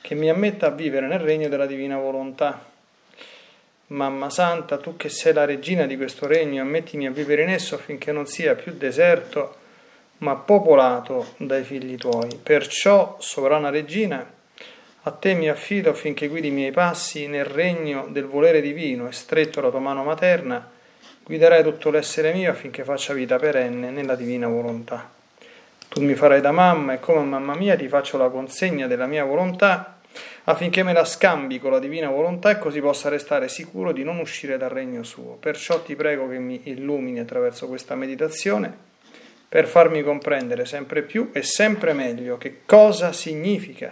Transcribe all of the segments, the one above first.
che mi ammetta a vivere nel regno della divina volontà. Mamma Santa, tu che sei la regina di questo regno, ammettimi a vivere in esso affinché non sia più deserto, ma popolato dai figli tuoi. Perciò, sovrana regina, a te mi affido affinché guidi i miei passi nel regno del volere divino e stretto la tua mano materna, guiderai tutto l'essere mio affinché faccia vita perenne nella divina volontà. Tu mi farai da mamma e come mamma mia ti faccio la consegna della mia volontà affinché me la scambi con la divina volontà e così possa restare sicuro di non uscire dal regno suo. Perciò ti prego che mi illumini attraverso questa meditazione per farmi comprendere sempre più e sempre meglio che cosa significa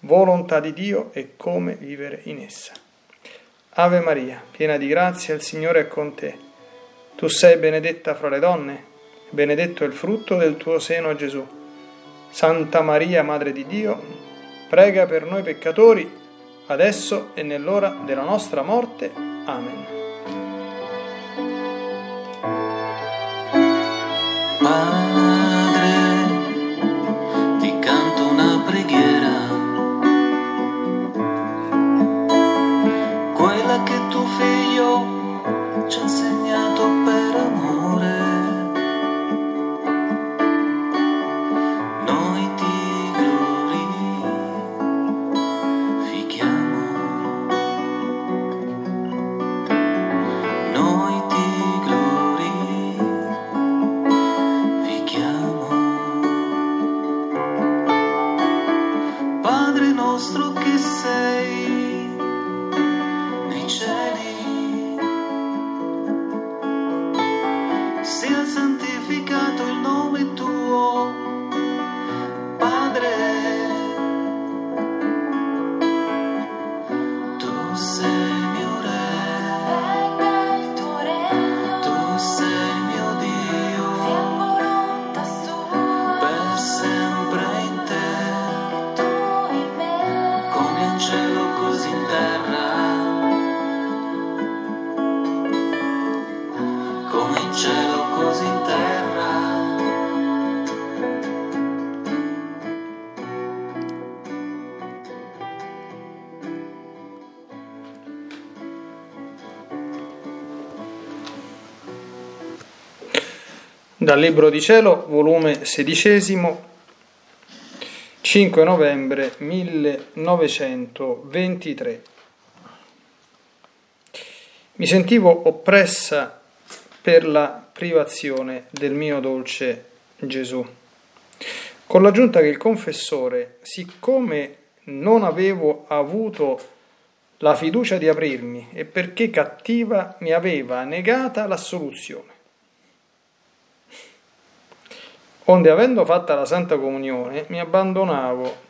volontà di Dio e come vivere in essa. Ave Maria, piena di grazia, il Signore è con te. Tu sei benedetta fra le donne benedetto il frutto del tuo seno Gesù. Santa Maria, Madre di Dio, prega per noi peccatori, adesso e nell'ora della nostra morte. Amen. Padre, ti canto una preghiera, quella che tuo figlio ci ha santificato il nome tuo, Dal Libro di Cielo, volume sedicesimo, 5 novembre 1923. Mi sentivo oppressa per la privazione del mio dolce Gesù, con l'aggiunta che il confessore, siccome non avevo avuto la fiducia di aprirmi e perché cattiva mi aveva negata l'assoluzione. Onde avendo fatta la Santa Comunione mi abbandonavo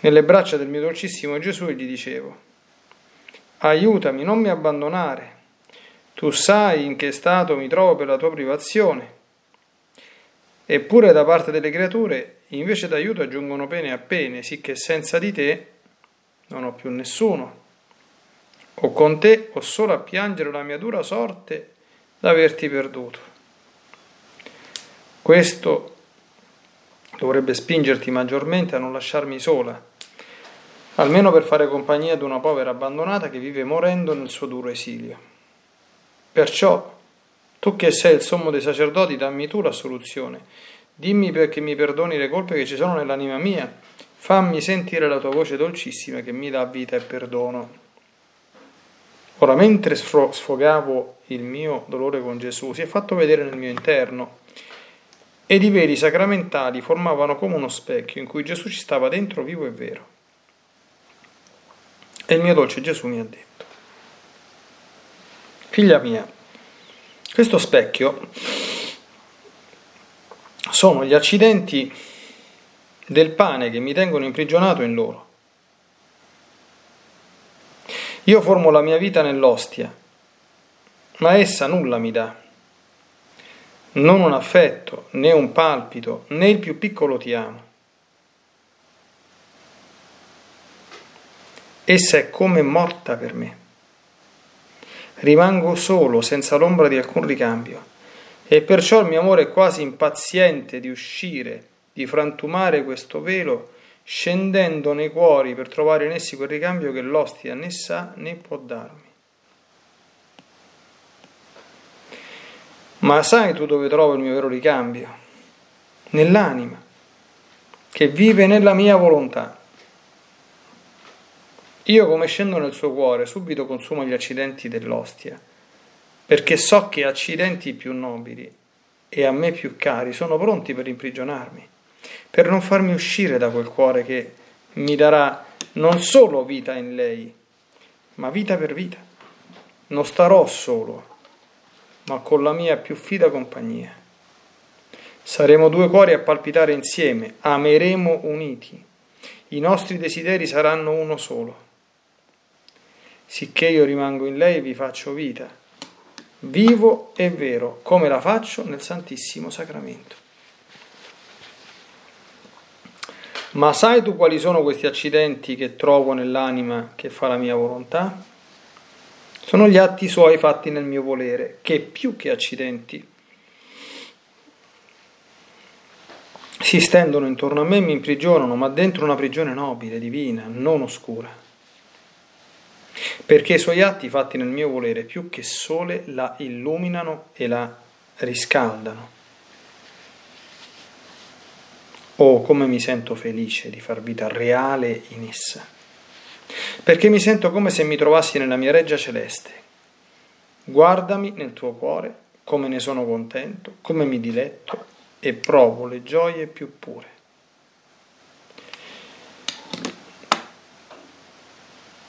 nelle braccia del mio dolcissimo Gesù e gli dicevo, aiutami, non mi abbandonare, tu sai in che stato mi trovo per la tua privazione. Eppure da parte delle creature invece d'aiuto aggiungono pene a pene, sicché senza di te non ho più nessuno. O con te ho solo a piangere la mia dura sorte d'averti perduto. Questo dovrebbe spingerti maggiormente a non lasciarmi sola, almeno per fare compagnia ad una povera abbandonata che vive morendo nel suo duro esilio. Perciò, tu che sei il sommo dei sacerdoti, dammi tu la soluzione. Dimmi perché mi perdoni le colpe che ci sono nell'anima mia. Fammi sentire la tua voce dolcissima che mi dà vita e perdono. Ora, mentre sfogavo il mio dolore con Gesù, si è fatto vedere nel mio interno ed i veri sacramentali formavano come uno specchio in cui Gesù ci stava dentro vivo e vero. E il mio dolce Gesù mi ha detto, figlia mia, questo specchio sono gli accidenti del pane che mi tengono imprigionato in loro. Io formo la mia vita nell'ostia, ma essa nulla mi dà. Non un affetto, né un palpito, né il più piccolo ti amo. Essa è come morta per me. Rimango solo, senza l'ombra di alcun ricambio, e perciò il mio amore è quasi impaziente di uscire, di frantumare questo velo, scendendo nei cuori per trovare in essi quel ricambio che l'ostia né sa né può darmi. Ma sai tu dove trovo il mio vero ricambio? Nell'anima, che vive nella mia volontà. Io come scendo nel suo cuore subito consumo gli accidenti dell'ostia, perché so che accidenti più nobili e a me più cari sono pronti per imprigionarmi, per non farmi uscire da quel cuore che mi darà non solo vita in lei, ma vita per vita. Non starò solo, ma con la mia più fida compagnia. Saremo due cuori a palpitare insieme, ameremo uniti, i nostri desideri saranno uno solo sicché io rimango in lei e vi faccio vita, vivo e vero, come la faccio nel Santissimo Sacramento. Ma sai tu quali sono questi accidenti che trovo nell'anima che fa la mia volontà? Sono gli atti suoi fatti nel mio volere, che più che accidenti. Si stendono intorno a me e mi imprigionano, ma dentro una prigione nobile, divina, non oscura. Perché i suoi atti fatti nel mio volere più che sole la illuminano e la riscaldano. Oh, come mi sento felice di far vita reale in essa, perché mi sento come se mi trovassi nella mia reggia celeste. Guardami nel tuo cuore, come ne sono contento, come mi diletto e provo le gioie più pure.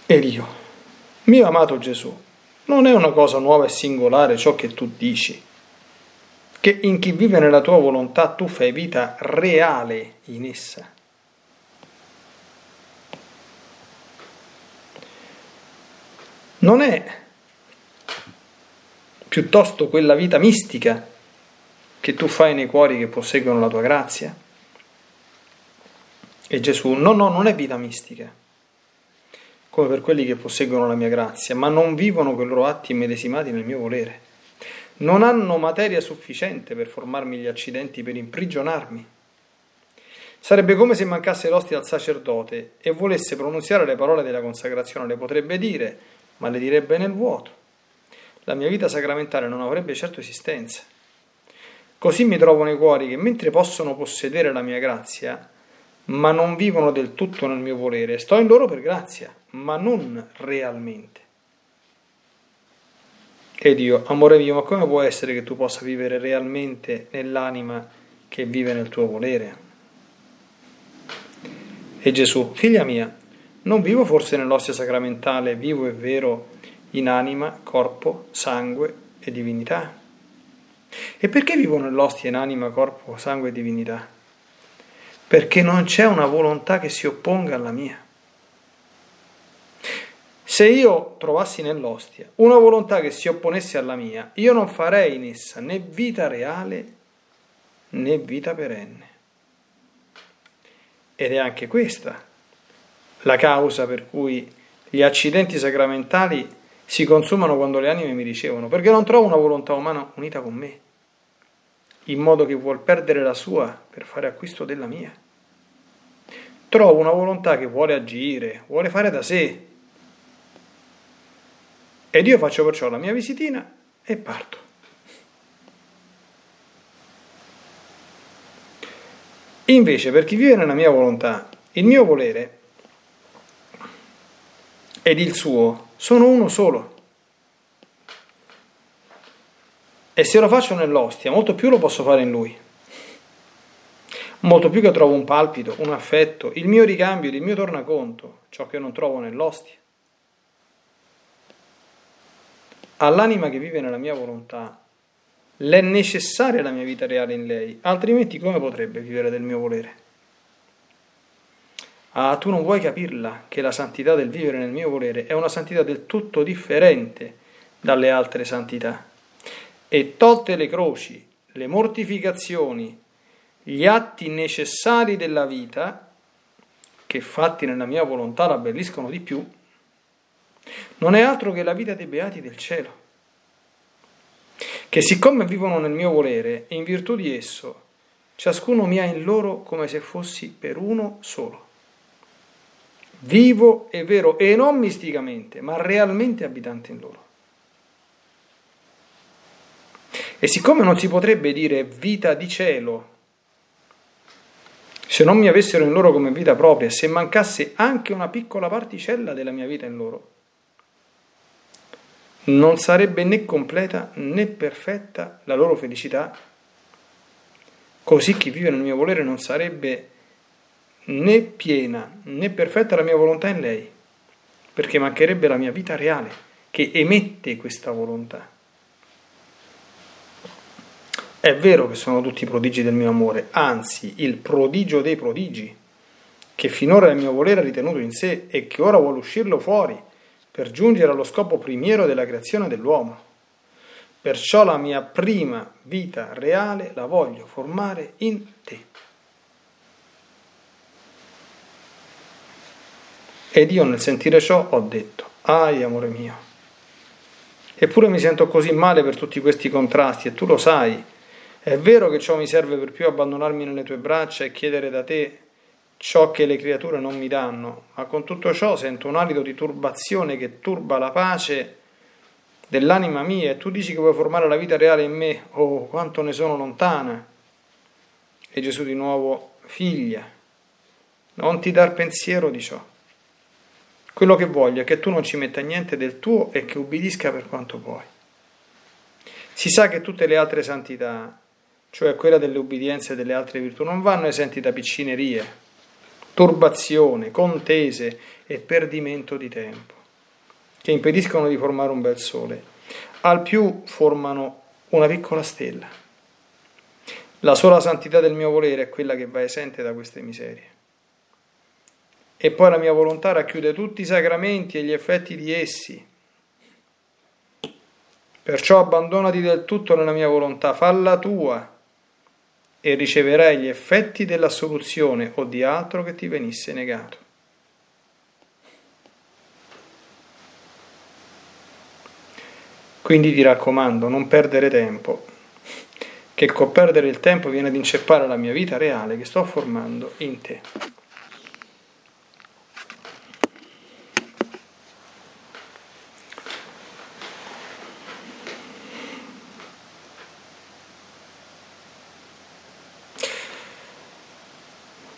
Ed io mio amato Gesù, non è una cosa nuova e singolare ciò che tu dici, che in chi vive nella tua volontà tu fai vita reale in essa. Non è piuttosto quella vita mistica che tu fai nei cuori che posseggono la tua grazia? E Gesù, no, no, non è vita mistica come per quelli che posseggono la mia grazia, ma non vivono con i loro atti immedesimati nel mio volere. Non hanno materia sufficiente per formarmi gli accidenti, per imprigionarmi. Sarebbe come se mancasse l'ostia al sacerdote e volesse pronunziare le parole della consacrazione, le potrebbe dire, ma le direbbe nel vuoto. La mia vita sacramentale non avrebbe certo esistenza. Così mi trovo nei cuori che mentre possono possedere la mia grazia, ma non vivono del tutto nel mio volere, sto in loro per grazia, ma non realmente. E Dio, amore mio, ma come può essere che tu possa vivere realmente nell'anima che vive nel tuo volere? E Gesù, figlia mia, non vivo forse nell'ostia sacramentale, vivo e vero, in anima, corpo, sangue e divinità? E perché vivo nell'ostia in anima, corpo, sangue e divinità? Perché non c'è una volontà che si opponga alla mia. Se io trovassi nell'ostia una volontà che si opponesse alla mia, io non farei in essa né vita reale né vita perenne. Ed è anche questa la causa per cui gli accidenti sacramentali si consumano quando le anime mi ricevono, perché non trovo una volontà umana unita con me, in modo che vuol perdere la sua per fare acquisto della mia. Trovo una volontà che vuole agire, vuole fare da sé, ed io faccio perciò la mia visitina e parto. Invece, per chi vive nella mia volontà, il mio volere ed il suo sono uno solo. E se lo faccio nell'ostia, molto più lo posso fare in lui. Molto più che trovo un palpito, un affetto, il mio ricambio, il mio tornaconto, ciò che non trovo nell'ostia. all'anima che vive nella mia volontà, l'è necessaria la mia vita reale in lei, altrimenti come potrebbe vivere del mio volere? Ah, tu non vuoi capirla che la santità del vivere nel mio volere è una santità del tutto differente dalle altre santità. E tolte le croci, le mortificazioni, gli atti necessari della vita, che fatti nella mia volontà l'abbelliscono di più, non è altro che la vita dei beati del cielo, che siccome vivono nel mio volere e in virtù di esso, ciascuno mi ha in loro come se fossi per uno solo. Vivo e vero, e non misticamente, ma realmente abitante in loro. E siccome non si potrebbe dire vita di cielo, se non mi avessero in loro come vita propria, se mancasse anche una piccola particella della mia vita in loro, non sarebbe né completa né perfetta la loro felicità, così chi vive nel mio volere non sarebbe né piena né perfetta la mia volontà in lei, perché mancherebbe la mia vita reale che emette questa volontà. È vero che sono tutti i prodigi del mio amore, anzi il prodigio dei prodigi, che finora il mio volere ha ritenuto in sé e che ora vuole uscirlo fuori per giungere allo scopo primiero della creazione dell'uomo. Perciò la mia prima vita reale la voglio formare in te. Ed io nel sentire ciò ho detto, ai amore mio, eppure mi sento così male per tutti questi contrasti e tu lo sai. È vero che ciò mi serve per più abbandonarmi nelle tue braccia e chiedere da te ciò che le creature non mi danno, ma con tutto ciò sento un alito di turbazione che turba la pace dell'anima mia e tu dici che vuoi formare la vita reale in me, oh quanto ne sono lontana. E Gesù di nuovo, figlia, non ti dar pensiero di ciò. Quello che voglio è che tu non ci metta niente del tuo e che ubbidisca per quanto puoi. Si sa che tutte le altre santità, cioè quella delle ubbidienze e delle altre virtù, non vanno esenti da piccinerie, turbazione, contese e perdimento di tempo, che impediscono di formare un bel sole. Al più formano una piccola stella. La sola santità del mio volere è quella che va esente da queste miserie. E poi la mia volontà racchiude tutti i sacramenti e gli effetti di essi. Perciò abbandonati del tutto nella mia volontà, falla tua e riceverai gli effetti dell'assoluzione o di altro che ti venisse negato. Quindi ti raccomando, non perdere tempo, che col perdere il tempo viene ad inceppare la mia vita reale che sto formando in te.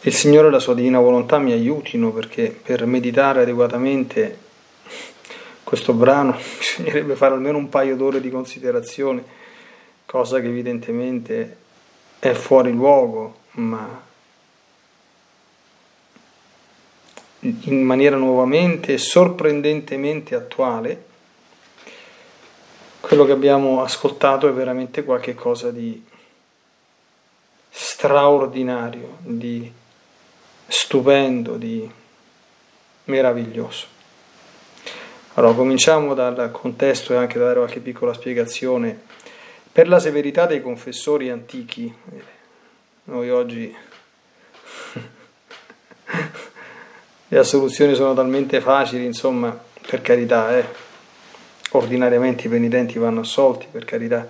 Il Signore e la sua divina volontà mi aiutino perché per meditare adeguatamente questo brano bisognerebbe fare almeno un paio d'ore di considerazione, cosa che evidentemente è fuori luogo, ma in maniera nuovamente sorprendentemente attuale, quello che abbiamo ascoltato è veramente qualcosa di straordinario, di stupendo, di meraviglioso. Allora, cominciamo dal contesto e anche da dare qualche piccola spiegazione. Per la severità dei confessori antichi, noi oggi le assoluzioni sono talmente facili, insomma, per carità, eh. ordinariamente i penitenti vanno assolti, per carità,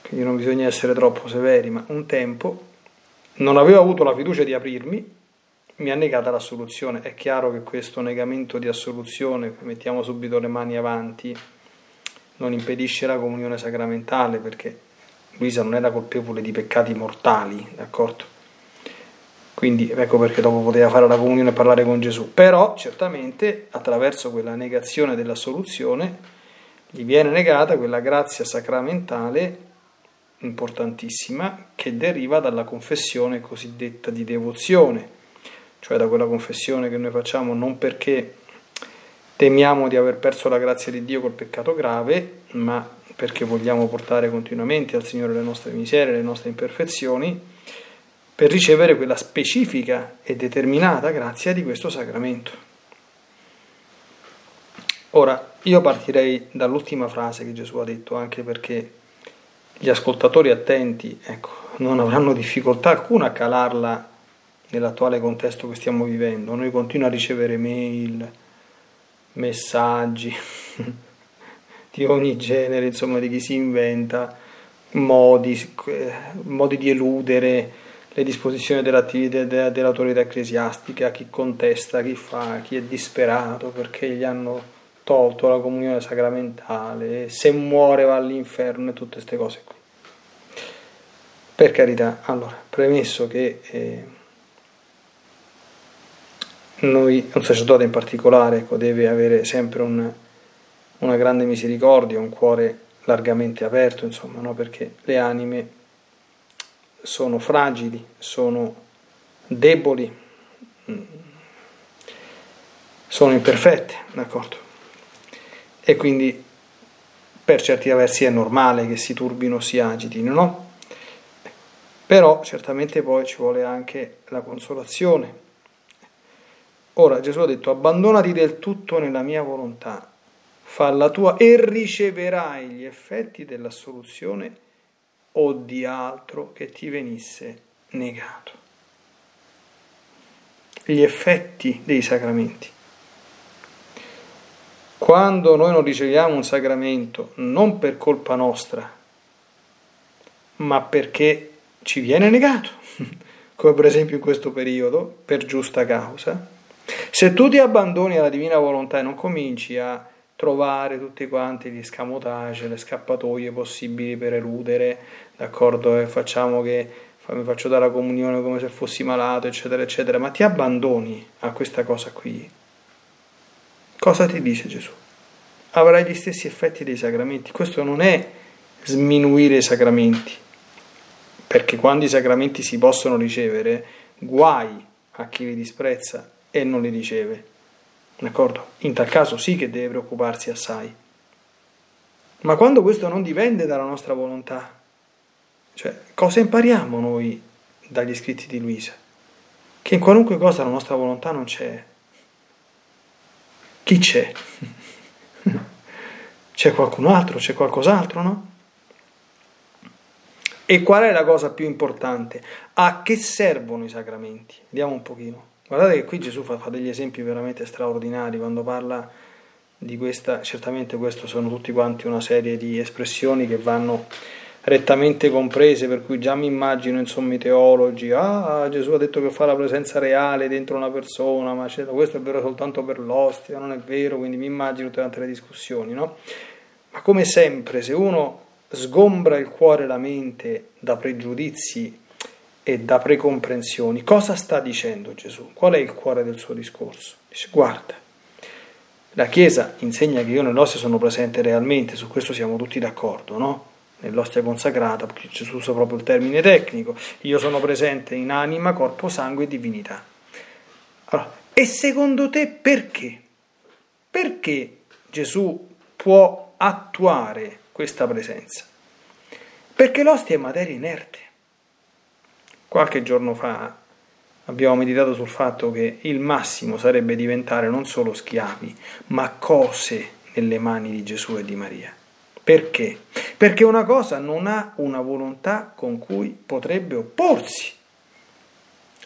quindi non bisogna essere troppo severi, ma un tempo non avevo avuto la fiducia di aprirmi mi ha negata l'assoluzione. È chiaro che questo negamento di assoluzione, mettiamo subito le mani avanti, non impedisce la comunione sacramentale perché Luisa non era colpevole di peccati mortali, d'accordo? Quindi ecco perché dopo poteva fare la comunione e parlare con Gesù. Però certamente attraverso quella negazione dell'assoluzione gli viene negata quella grazia sacramentale importantissima che deriva dalla confessione cosiddetta di devozione cioè da quella confessione che noi facciamo non perché temiamo di aver perso la grazia di Dio col peccato grave, ma perché vogliamo portare continuamente al Signore le nostre miserie, le nostre imperfezioni, per ricevere quella specifica e determinata grazia di questo sacramento. Ora, io partirei dall'ultima frase che Gesù ha detto, anche perché gli ascoltatori attenti ecco, non avranno difficoltà alcuna a calarla nell'attuale contesto che stiamo vivendo. Noi continuiamo a ricevere mail, messaggi di ogni genere, insomma, di chi si inventa modi, modi di eludere le disposizioni dell'autorità ecclesiastica, chi contesta, chi fa, chi è disperato perché gli hanno tolto la comunione sacramentale, se muore va all'inferno e tutte queste cose qui. Per carità, allora, premesso che eh, noi, un sacerdote in particolare, ecco, deve avere sempre un, una grande misericordia, un cuore largamente aperto, insomma, no? perché le anime sono fragili, sono deboli, mm, sono imperfette, d'accordo? E quindi per certi versi è normale che si turbino, si agitino, no? Però certamente poi ci vuole anche la consolazione. Ora Gesù ha detto abbandonati del tutto nella mia volontà, fa la tua e riceverai gli effetti dell'assoluzione o di altro che ti venisse negato. Gli effetti dei sacramenti. Quando noi non riceviamo un sacramento, non per colpa nostra, ma perché ci viene negato, come per esempio in questo periodo, per giusta causa. Se tu ti abbandoni alla divina volontà e non cominci a trovare tutti quanti gli scamotage, le scappatoie possibili per eludere, d'accordo, e facciamo che mi faccio dare la comunione come se fossi malato, eccetera, eccetera, ma ti abbandoni a questa cosa qui. Cosa ti dice Gesù? Avrai gli stessi effetti dei sacramenti. Questo non è sminuire i sacramenti, perché quando i sacramenti si possono ricevere, guai a chi li disprezza e non li riceve. D'accordo? In tal caso sì che deve preoccuparsi assai. Ma quando questo non dipende dalla nostra volontà, cioè cosa impariamo noi dagli scritti di Luisa? Che in qualunque cosa la nostra volontà non c'è. Chi c'è? C'è qualcun altro? C'è qualcos'altro, no? E qual è la cosa più importante? A che servono i sacramenti? Vediamo un pochino. Guardate che qui Gesù fa, fa, degli esempi veramente straordinari quando parla di questa, certamente questo sono tutti quanti una serie di espressioni che vanno rettamente comprese, per cui già mi immagino insomma i teologi, ah Gesù ha detto che fa la presenza reale dentro una persona, ma questo è vero soltanto per l'ostia, non è vero, quindi mi immagino tutte le discussioni, no? Ma come sempre, se uno sgombra il cuore e la mente da pregiudizi e da precomprensioni. Cosa sta dicendo Gesù? Qual è il cuore del suo discorso? Dice guarda, la Chiesa insegna che io nell'ostia sono presente realmente, su questo siamo tutti d'accordo, no? Nell'ostia consacrata, perché Gesù usa proprio il termine tecnico, io sono presente in anima, corpo, sangue e divinità. Allora, e secondo te perché? Perché Gesù può attuare questa presenza? Perché l'ostia è materia inerte. Qualche giorno fa abbiamo meditato sul fatto che il massimo sarebbe diventare non solo schiavi, ma cose nelle mani di Gesù e di Maria. Perché? Perché una cosa non ha una volontà con cui potrebbe opporsi.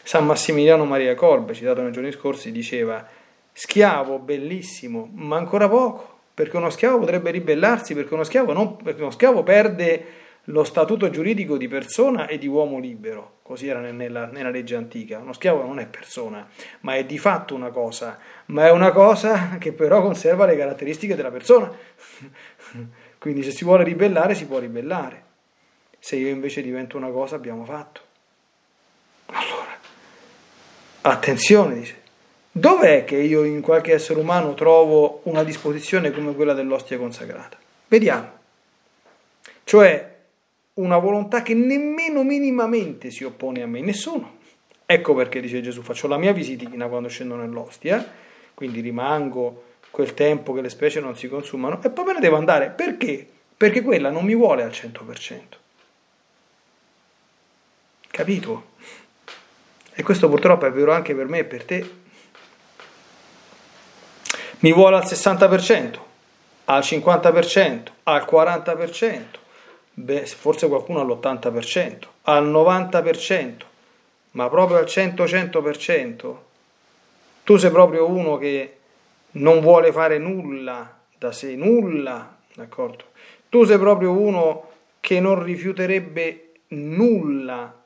San Massimiliano Maria Colbe, citato nei giorni scorsi, diceva schiavo bellissimo, ma ancora poco perché uno schiavo potrebbe ribellarsi, perché uno schiavo, non, perché uno schiavo perde lo statuto giuridico di persona e di uomo libero, così era nella, nella, legge antica. Uno schiavo non è persona, ma è di fatto una cosa, ma è una cosa che però conserva le caratteristiche della persona. Quindi se si vuole ribellare si può ribellare. Se io invece divento una cosa abbiamo fatto. Allora, attenzione, dice, Dov'è che io in qualche essere umano trovo una disposizione come quella dell'ostia consacrata? Vediamo. Cioè una volontà che nemmeno minimamente si oppone a me, nessuno. Ecco perché dice Gesù, faccio la mia visitina quando scendo nell'ostia, quindi rimango quel tempo che le specie non si consumano e poi me ne devo andare. Perché? Perché quella non mi vuole al 100%. Capito? E questo purtroppo è vero anche per me e per te. Mi vuole al 60%, al 50%, al 40%, beh, forse qualcuno all'80%, al 90%, ma proprio al 100-100%. Tu sei proprio uno che non vuole fare nulla da sé, nulla, d'accordo? Tu sei proprio uno che non rifiuterebbe nulla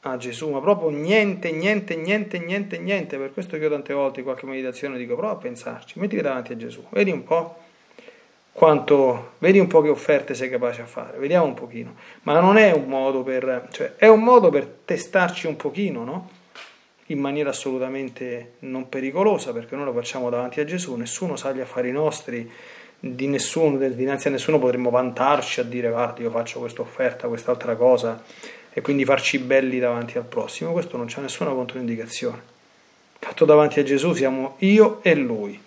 a Gesù, ma proprio niente, niente, niente, niente, niente. Per questo che io tante volte in qualche meditazione dico, prova a pensarci, mettiti davanti a Gesù, vedi un po' quanto, vedi un po' che offerte sei capace a fare, vediamo un pochino. Ma non è un modo per, cioè, è un modo per testarci un pochino, no? In maniera assolutamente non pericolosa, perché noi lo facciamo davanti a Gesù, nessuno sa gli affari nostri, di nessuno, dinanzi a nessuno potremmo vantarci a dire guarda io faccio questa offerta, quest'altra cosa e quindi farci belli davanti al prossimo, questo non c'è nessuna controindicazione. Fatto davanti a Gesù siamo io e Lui,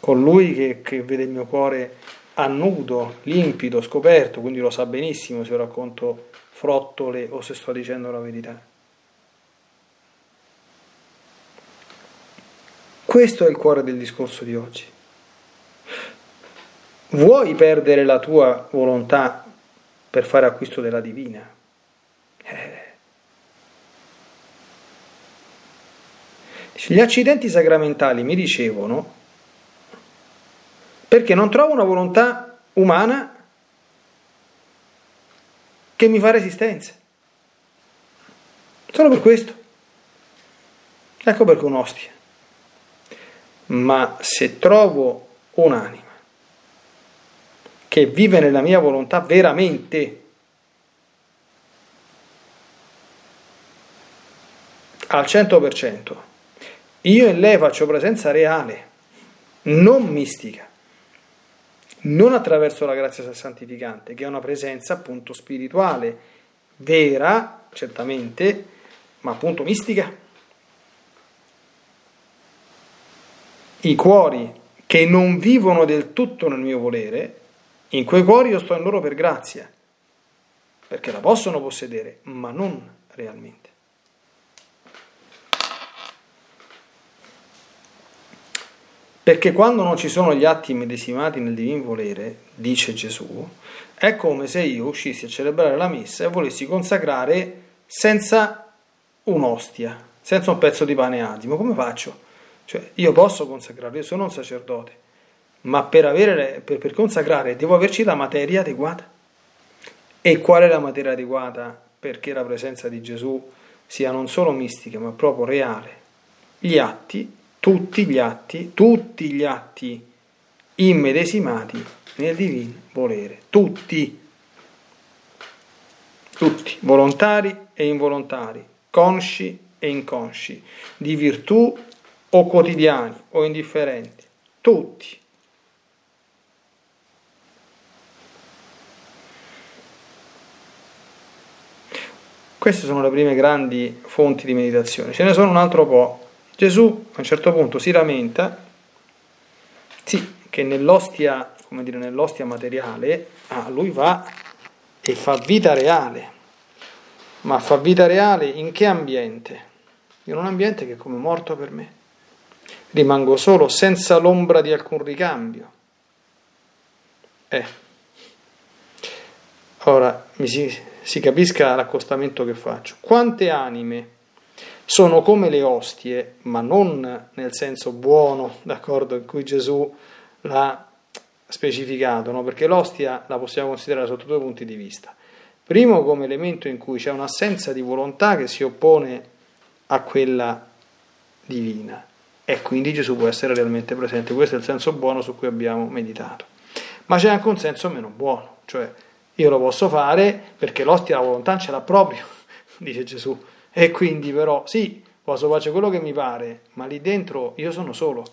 con Lui che, che vede il mio cuore a nudo, limpido, scoperto, quindi lo sa benissimo se racconto frottole o se sto dicendo la verità. Questo è il cuore del discorso di oggi. Vuoi perdere la tua volontà per fare acquisto della divina? Eh. Gli accidenti sacramentali mi ricevono perché non trovo una volontà umana che mi fa resistenza. Solo per questo. Ecco perché un'ostia. Ma se trovo un'anima che vive nella mia volontà veramente, al 100%, io in lei faccio presenza reale, non mistica, non attraverso la grazia santificante, che è una presenza appunto spirituale, vera, certamente, ma appunto mistica. I cuori che non vivono del tutto nel mio volere in quei cuori io sto in loro per grazia, perché la possono possedere, ma non realmente. Perché quando non ci sono gli atti medesimati nel divin volere, dice Gesù, è come se io uscissi a celebrare la messa e volessi consacrare senza un'ostia, senza un pezzo di pane azimo. Come faccio? Cioè, io posso consacrare, io sono un sacerdote, ma per, avere, per, per consacrare devo averci la materia adeguata. E qual è la materia adeguata perché la presenza di Gesù sia non solo mistica, ma proprio reale? Gli atti, tutti gli atti, tutti gli atti immedesimati nel divino volere, tutti, tutti, volontari e involontari, consci e inconsci, di virtù o quotidiani o indifferenti, tutti. Queste sono le prime grandi fonti di meditazione. Ce ne sono un altro po'. Gesù a un certo punto si lamenta, sì, che nell'ostia, come dire, nell'ostia materiale, ah, lui va e fa vita reale. Ma fa vita reale in che ambiente? In un ambiente che è come morto per me. Rimango solo, senza l'ombra di alcun ricambio. Eh. Ora mi si, si capisca l'accostamento che faccio. Quante anime sono come le ostie, ma non nel senso buono, d'accordo, in cui Gesù l'ha specificato, no? perché l'ostia la possiamo considerare sotto due punti di vista. Primo come elemento in cui c'è un'assenza di volontà che si oppone a quella divina e quindi Gesù può essere realmente presente. Questo è il senso buono su cui abbiamo meditato. Ma c'è anche un senso meno buono, cioè io lo posso fare perché l'ostia la volontà ce l'ha proprio, dice Gesù. E quindi però sì, posso fare quello che mi pare, ma lì dentro io sono solo,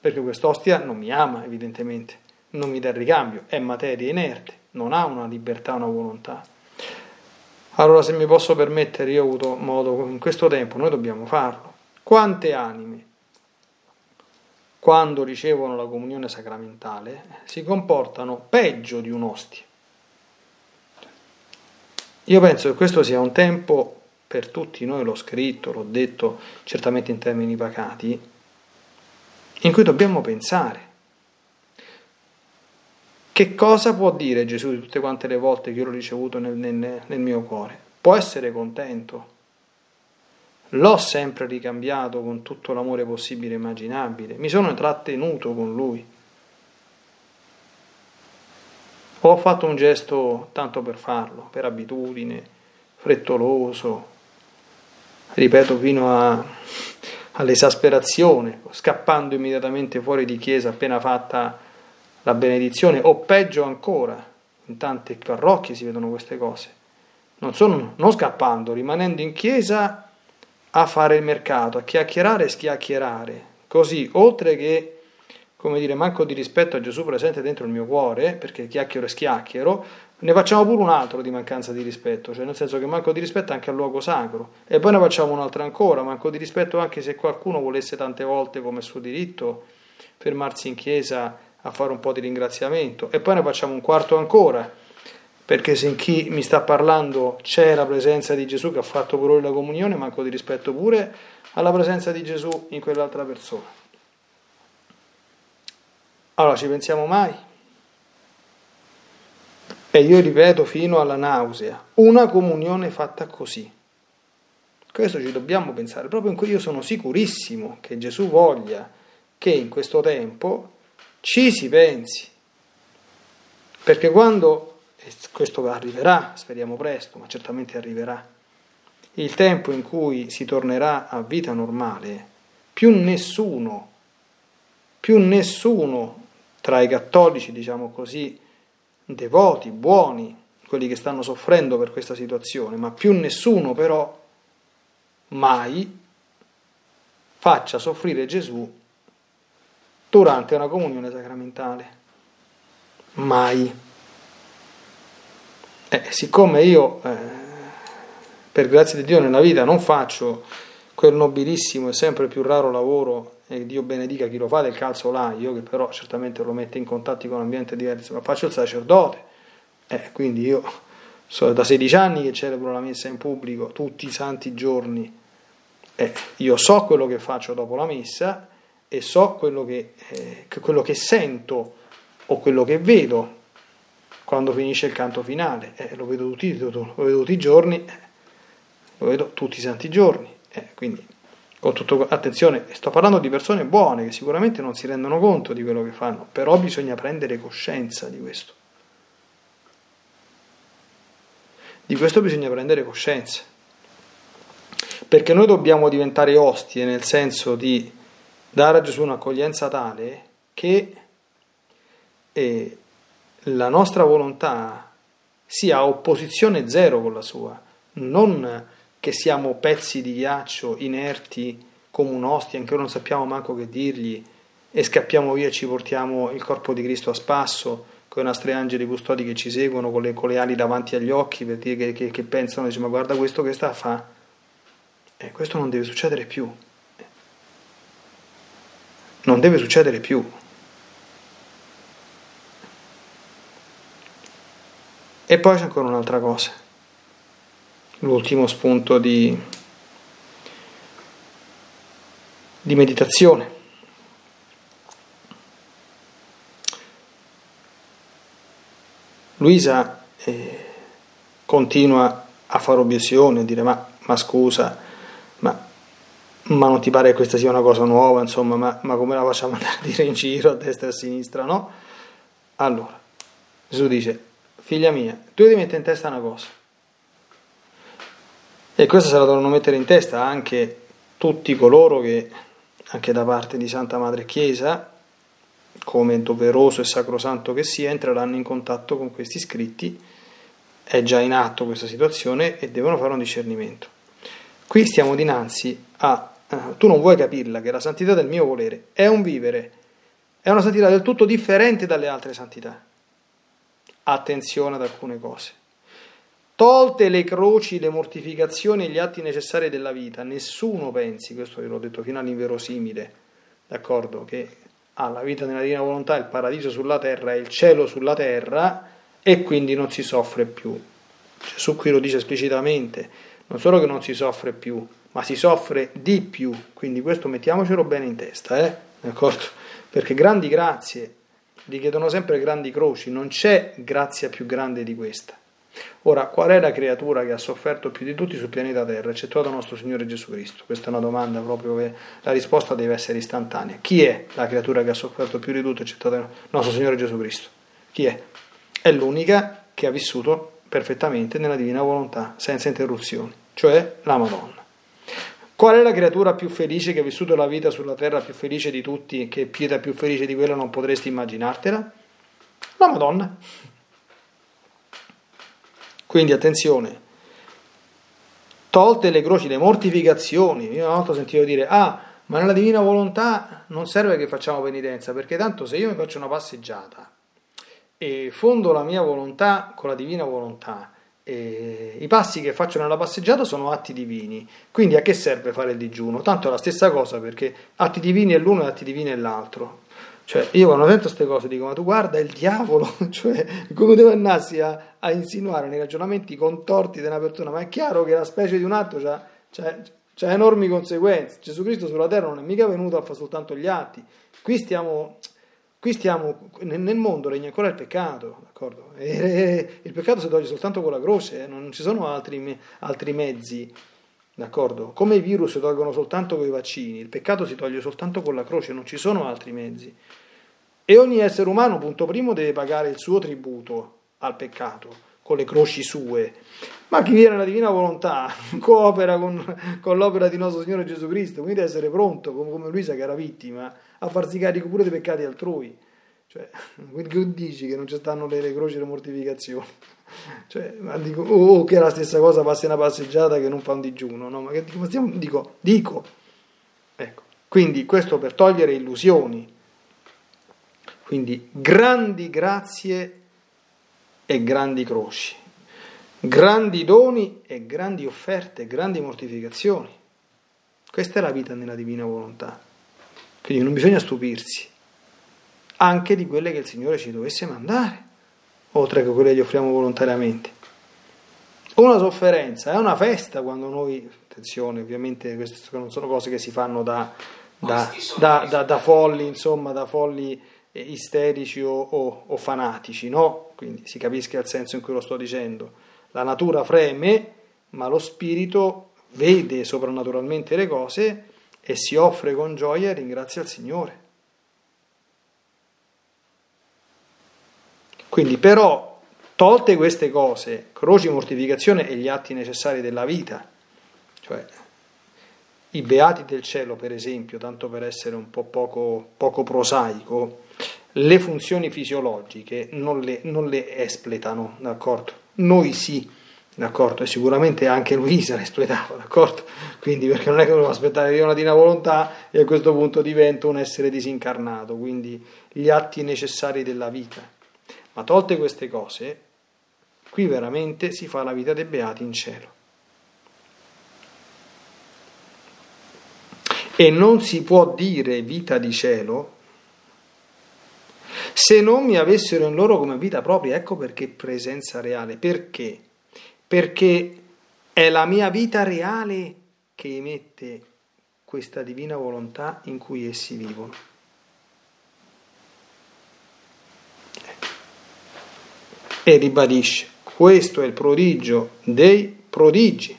perché quest'ostia non mi ama evidentemente, non mi dà il ricambio, è materia inerte, non ha una libertà, una volontà. Allora se mi posso permettere, io ho avuto modo in questo tempo, noi dobbiamo farlo. Quante anime quando ricevono la comunione sacramentale si comportano peggio di un'ostia? Io penso che questo sia un tempo per tutti noi l'ho scritto, l'ho detto certamente in termini pacati, in cui dobbiamo pensare. Che cosa può dire Gesù di tutte quante le volte che io l'ho ricevuto nel, nel, nel mio cuore? Può essere contento. L'ho sempre ricambiato con tutto l'amore possibile e immaginabile. Mi sono trattenuto con lui. Ho fatto un gesto tanto per farlo, per abitudine, frettoloso, ripeto fino a, all'esasperazione, scappando immediatamente fuori di chiesa appena fatta la benedizione, o peggio ancora, in tante parrocchie si vedono queste cose, non, sono, non scappando, rimanendo in chiesa a fare il mercato, a chiacchierare e schiacchierare, così oltre che come dire, manco di rispetto a Gesù presente dentro il mio cuore, perché chiacchiero e schiacchiero, ne facciamo pure un altro di mancanza di rispetto, cioè nel senso che manco di rispetto anche al luogo sacro, e poi ne facciamo un altro ancora, manco di rispetto anche se qualcuno volesse tante volte come suo diritto fermarsi in chiesa a fare un po' di ringraziamento, e poi ne facciamo un quarto ancora, perché se in chi mi sta parlando c'è la presenza di Gesù che ha fatto lui la comunione, manco di rispetto pure alla presenza di Gesù in quell'altra persona. Allora, ci pensiamo mai? E io ripeto fino alla nausea, una comunione fatta così. Questo ci dobbiamo pensare, proprio in cui io sono sicurissimo che Gesù voglia che in questo tempo ci si pensi. Perché quando, e questo arriverà, speriamo presto, ma certamente arriverà, il tempo in cui si tornerà a vita normale, più nessuno, più nessuno tra i cattolici, diciamo così, devoti, buoni, quelli che stanno soffrendo per questa situazione, ma più nessuno però mai faccia soffrire Gesù durante una comunione sacramentale. Mai. Eh, siccome io, eh, per grazia di Dio, nella vita non faccio quel nobilissimo e sempre più raro lavoro e Dio benedica chi lo fa del calzolaio, che però certamente lo mette in contatti con un ambiente diverso, ma faccio il sacerdote, eh, quindi io sono da 16 anni che celebro la messa in pubblico tutti i santi giorni, eh, io so quello che faccio dopo la messa e so quello che, eh, quello che sento o quello che vedo quando finisce il canto finale, eh, lo, vedo tutti, lo vedo tutti i giorni, eh, lo vedo tutti i santi giorni, eh, quindi con tutto, attenzione, sto parlando di persone buone che sicuramente non si rendono conto di quello che fanno, però bisogna prendere coscienza di questo. Di questo bisogna prendere coscienza. Perché noi dobbiamo diventare ostie nel senso di dare a Gesù un'accoglienza tale che eh, la nostra volontà sia a opposizione zero con la sua, non che siamo pezzi di ghiaccio inerti come un'ostia, anche non sappiamo manco che dirgli, e scappiamo via e ci portiamo il corpo di Cristo a spasso, con i nostri angeli custodi che ci seguono con le, con le ali davanti agli occhi per dire che, che, che pensano, dice, ma guarda questo che sta a fa. E questo non deve succedere più. Non deve succedere più. E poi c'è ancora un'altra cosa l'ultimo spunto di, di meditazione. Luisa eh, continua a fare obiezione, a dire ma, ma scusa, ma, ma, non ti pare che questa sia una cosa nuova, insomma, ma, ma come la facciamo andare a dire in giro a destra e a sinistra, no? Allora, Gesù dice, figlia mia, tu devi mettere in testa una cosa, e questo se la dovranno mettere in testa anche tutti coloro che, anche da parte di Santa Madre Chiesa, come doveroso e sacrosanto che sia, entreranno in contatto con questi scritti, è già in atto questa situazione e devono fare un discernimento. Qui stiamo dinanzi a, uh, tu non vuoi capirla, che la santità del mio volere è un vivere, è una santità del tutto differente dalle altre santità. Attenzione ad alcune cose. Tolte le croci, le mortificazioni e gli atti necessari della vita, nessuno pensi, questo ve l'ho detto fino all'inverosimile, d'accordo, che ha la vita nella divina volontà, il paradiso sulla terra e il cielo sulla terra e quindi non si soffre più. Gesù qui lo dice esplicitamente, non solo che non si soffre più, ma si soffre di più. Quindi questo mettiamocelo bene in testa, eh? D'accordo? Perché grandi grazie richiedono sempre grandi croci, non c'è grazia più grande di questa. Ora, qual è la creatura che ha sofferto più di tutti sul pianeta Terra, eccettuato nostro Signore Gesù Cristo? Questa è una domanda proprio che la risposta deve essere istantanea. Chi è la creatura che ha sofferto più di tutto, eccettuato nostro Signore Gesù Cristo? Chi è? È l'unica che ha vissuto perfettamente nella divina volontà, senza interruzioni, cioè la Madonna. Qual è la creatura più felice che ha vissuto la vita sulla terra, più felice di tutti, che pietà più felice di quella non potresti immaginartela? La Madonna. Quindi attenzione, tolte le croci, le mortificazioni, io una volta sentito dire, ah, ma nella divina volontà non serve che facciamo penitenza, perché tanto se io mi faccio una passeggiata e fondo la mia volontà con la divina volontà, i passi che faccio nella passeggiata sono atti divini, quindi a che serve fare il digiuno? Tanto è la stessa cosa perché atti divini è l'uno e atti divini è l'altro. Cioè, io quando sento queste cose dico, ma tu guarda il diavolo, cioè, come deve andarsi a, a, insinuare nei ragionamenti contorti di una persona? Ma è chiaro che la specie di un atto ha enormi conseguenze. Gesù Cristo sulla terra non è mica venuto a fare soltanto gli atti. Qui stiamo, qui stiamo nel mondo regna ancora il peccato, d'accordo? E, e, il peccato si toglie soltanto con la croce, eh? non ci sono altri, altri mezzi. D'accordo? Come i virus si tolgono soltanto con i vaccini, il peccato si toglie soltanto con la croce, non ci sono altri mezzi. E ogni essere umano, punto primo, deve pagare il suo tributo al peccato, con le croci sue. Ma chi viene alla divina volontà coopera con, con l'opera di nostro Signore Gesù Cristo, quindi deve essere pronto, come, Luisa che era vittima, a farsi carico pure dei peccati altrui. Cioè, che dici che non ci stanno le, le croci e le mortificazioni? Cioè, ma dico, oh, oh, che è la stessa cosa, passi una passeggiata che non fa un digiuno, no? Ma che ma stiamo, dico, dico. Ecco, quindi questo per togliere illusioni. Quindi grandi grazie e grandi croci, grandi doni e grandi offerte, grandi mortificazioni. Questa è la vita nella divina volontà. Quindi non bisogna stupirsi anche di quelle che il Signore ci dovesse mandare oltre che quelle che gli offriamo volontariamente. Una sofferenza, è una festa quando noi, attenzione, ovviamente queste non sono cose che si fanno da, da, da, da folli, insomma, da folli eh, isterici o, o, o, fanatici, no? Quindi si capisca il senso in cui lo sto dicendo. La natura freme, ma lo spirito vede soprannaturalmente le cose e si offre con gioia e ringrazia il Signore. Quindi però, tolte queste cose, croci, mortificazione e gli atti necessari della vita, cioè i beati del cielo per esempio, tanto per essere un po' poco, poco prosaico, le funzioni fisiologiche non le, non le espletano, d'accordo? Noi sì, d'accordo? E sicuramente anche Luisa le espletava, d'accordo? Quindi perché non è che devo aspettare io una divina volontà e a questo punto divento un essere disincarnato, quindi gli atti necessari della vita. Ma tolte queste cose, qui veramente si fa la vita dei beati in cielo. E non si può dire vita di cielo se non mi avessero in loro come vita propria. Ecco perché presenza reale. Perché? Perché è la mia vita reale che emette questa divina volontà in cui essi vivono. E ribadisce, questo è il prodigio dei prodigi.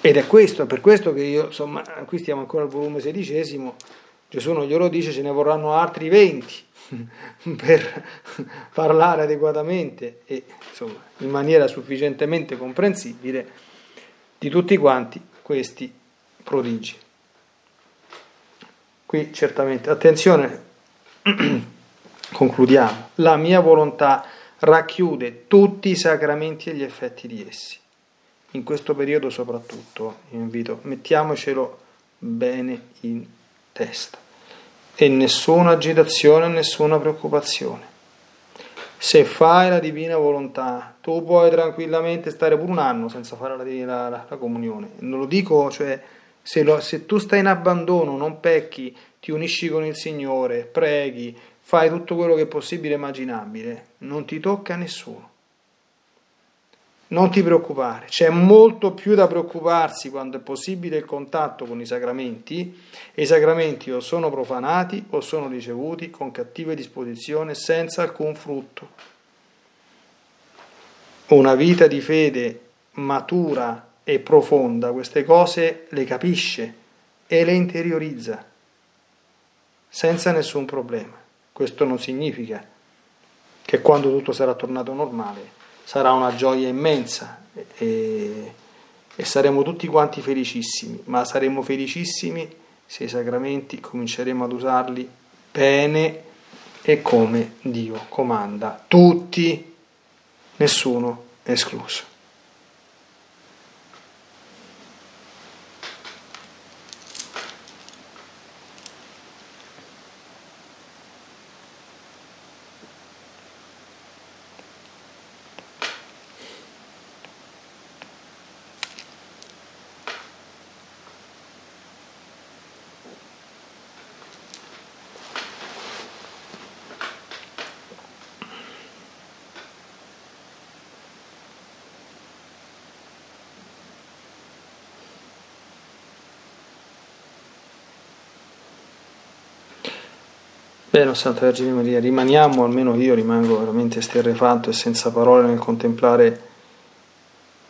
Ed è questo, per questo che io, insomma, qui stiamo ancora al volume sedicesimo, Gesù non glielo dice, ce ne vorranno altri venti per parlare adeguatamente e insomma in maniera sufficientemente comprensibile di tutti quanti questi prodigi. Qui certamente, attenzione, Concludiamo. La mia volontà racchiude tutti i sacramenti e gli effetti di essi. In questo periodo soprattutto, invito, mettiamocelo bene in testa. E nessuna agitazione, nessuna preoccupazione. Se fai la divina volontà, tu puoi tranquillamente stare pure un anno senza fare la, la, la comunione. Non lo dico, cioè, se, lo, se tu stai in abbandono, non pecchi, ti unisci con il Signore, preghi, fai tutto quello che è possibile e immaginabile, non ti tocca nessuno. Non ti preoccupare, c'è molto più da preoccuparsi quando è possibile il contatto con i sacramenti e i sacramenti o sono profanati o sono ricevuti con cattiva disposizione senza alcun frutto. Una vita di fede matura e profonda queste cose le capisce e le interiorizza senza nessun problema. Questo non significa che quando tutto sarà tornato normale sarà una gioia immensa e, e saremo tutti quanti felicissimi, ma saremo felicissimi se i sacramenti cominceremo ad usarli bene e come Dio comanda, tutti, nessuno escluso. Bene, Santa Vergine Maria, rimaniamo, almeno io rimango veramente esterrefatto e senza parole nel contemplare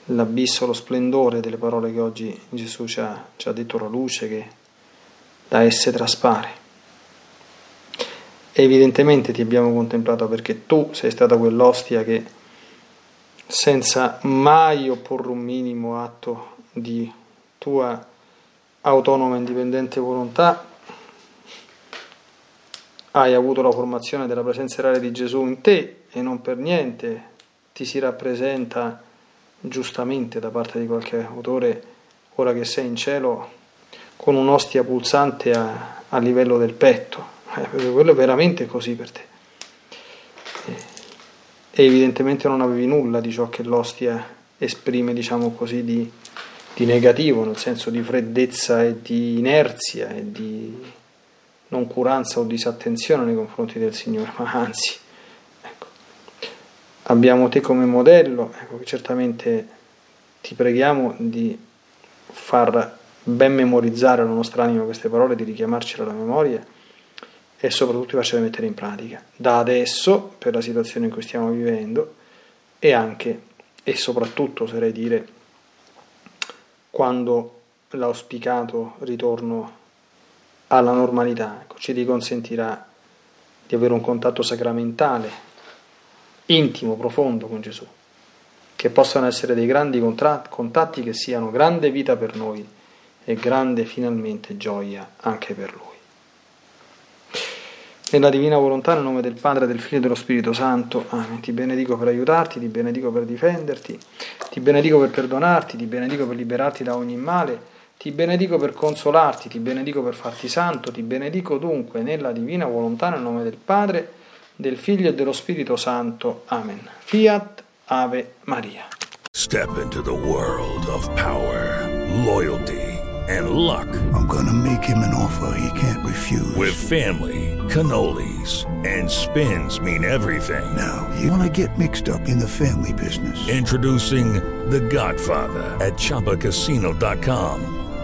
l'abisso, lo splendore delle parole che oggi Gesù ci ha, ci ha detto, la luce che da esse traspare. Evidentemente ti abbiamo contemplato perché tu sei stata quell'ostia che senza mai opporre un minimo atto di tua autonoma e indipendente volontà hai avuto la formazione della presenza reale di Gesù in te e non per niente ti si rappresenta giustamente da parte di qualche autore, ora che sei in cielo, con un'ostia pulsante a, a livello del petto. Eh, quello è veramente così per te. E evidentemente non avevi nulla di ciò che l'ostia esprime, diciamo così, di, di negativo, nel senso di freddezza e di inerzia e di noncuranza o disattenzione nei confronti del Signore, ma anzi, ecco, abbiamo te come modello, ecco, certamente ti preghiamo di far ben memorizzare alla nostra anima queste parole, di richiamarcele alla memoria e soprattutto di farcele mettere in pratica, da adesso, per la situazione in cui stiamo vivendo, e anche e soprattutto, oserei dire, quando l'auspicato ritorno alla normalità, ecco, ci riconsentirà di avere un contatto sacramentale, intimo, profondo con Gesù, che possano essere dei grandi contatti che siano grande vita per noi e grande finalmente gioia anche per Lui. Nella divina volontà, nel nome del Padre, del Figlio e dello Spirito Santo, Amen. Ti benedico per aiutarti, ti benedico per difenderti, ti benedico per perdonarti, ti benedico per liberarti da ogni male ti benedico per consolarti, ti benedico per farti santo, ti benedico dunque nella divina volontà nel nome del Padre, del Figlio e dello Spirito Santo. Amen. Fiat Ave Maria. Step into the world of power, loyalty and luck. I'm gonna make him an offer he can't refuse. With family, cannolis and spins mean everything. Now, you wanna get mixed up in the family business. Introducing The Godfather at ChumbaCasino.com.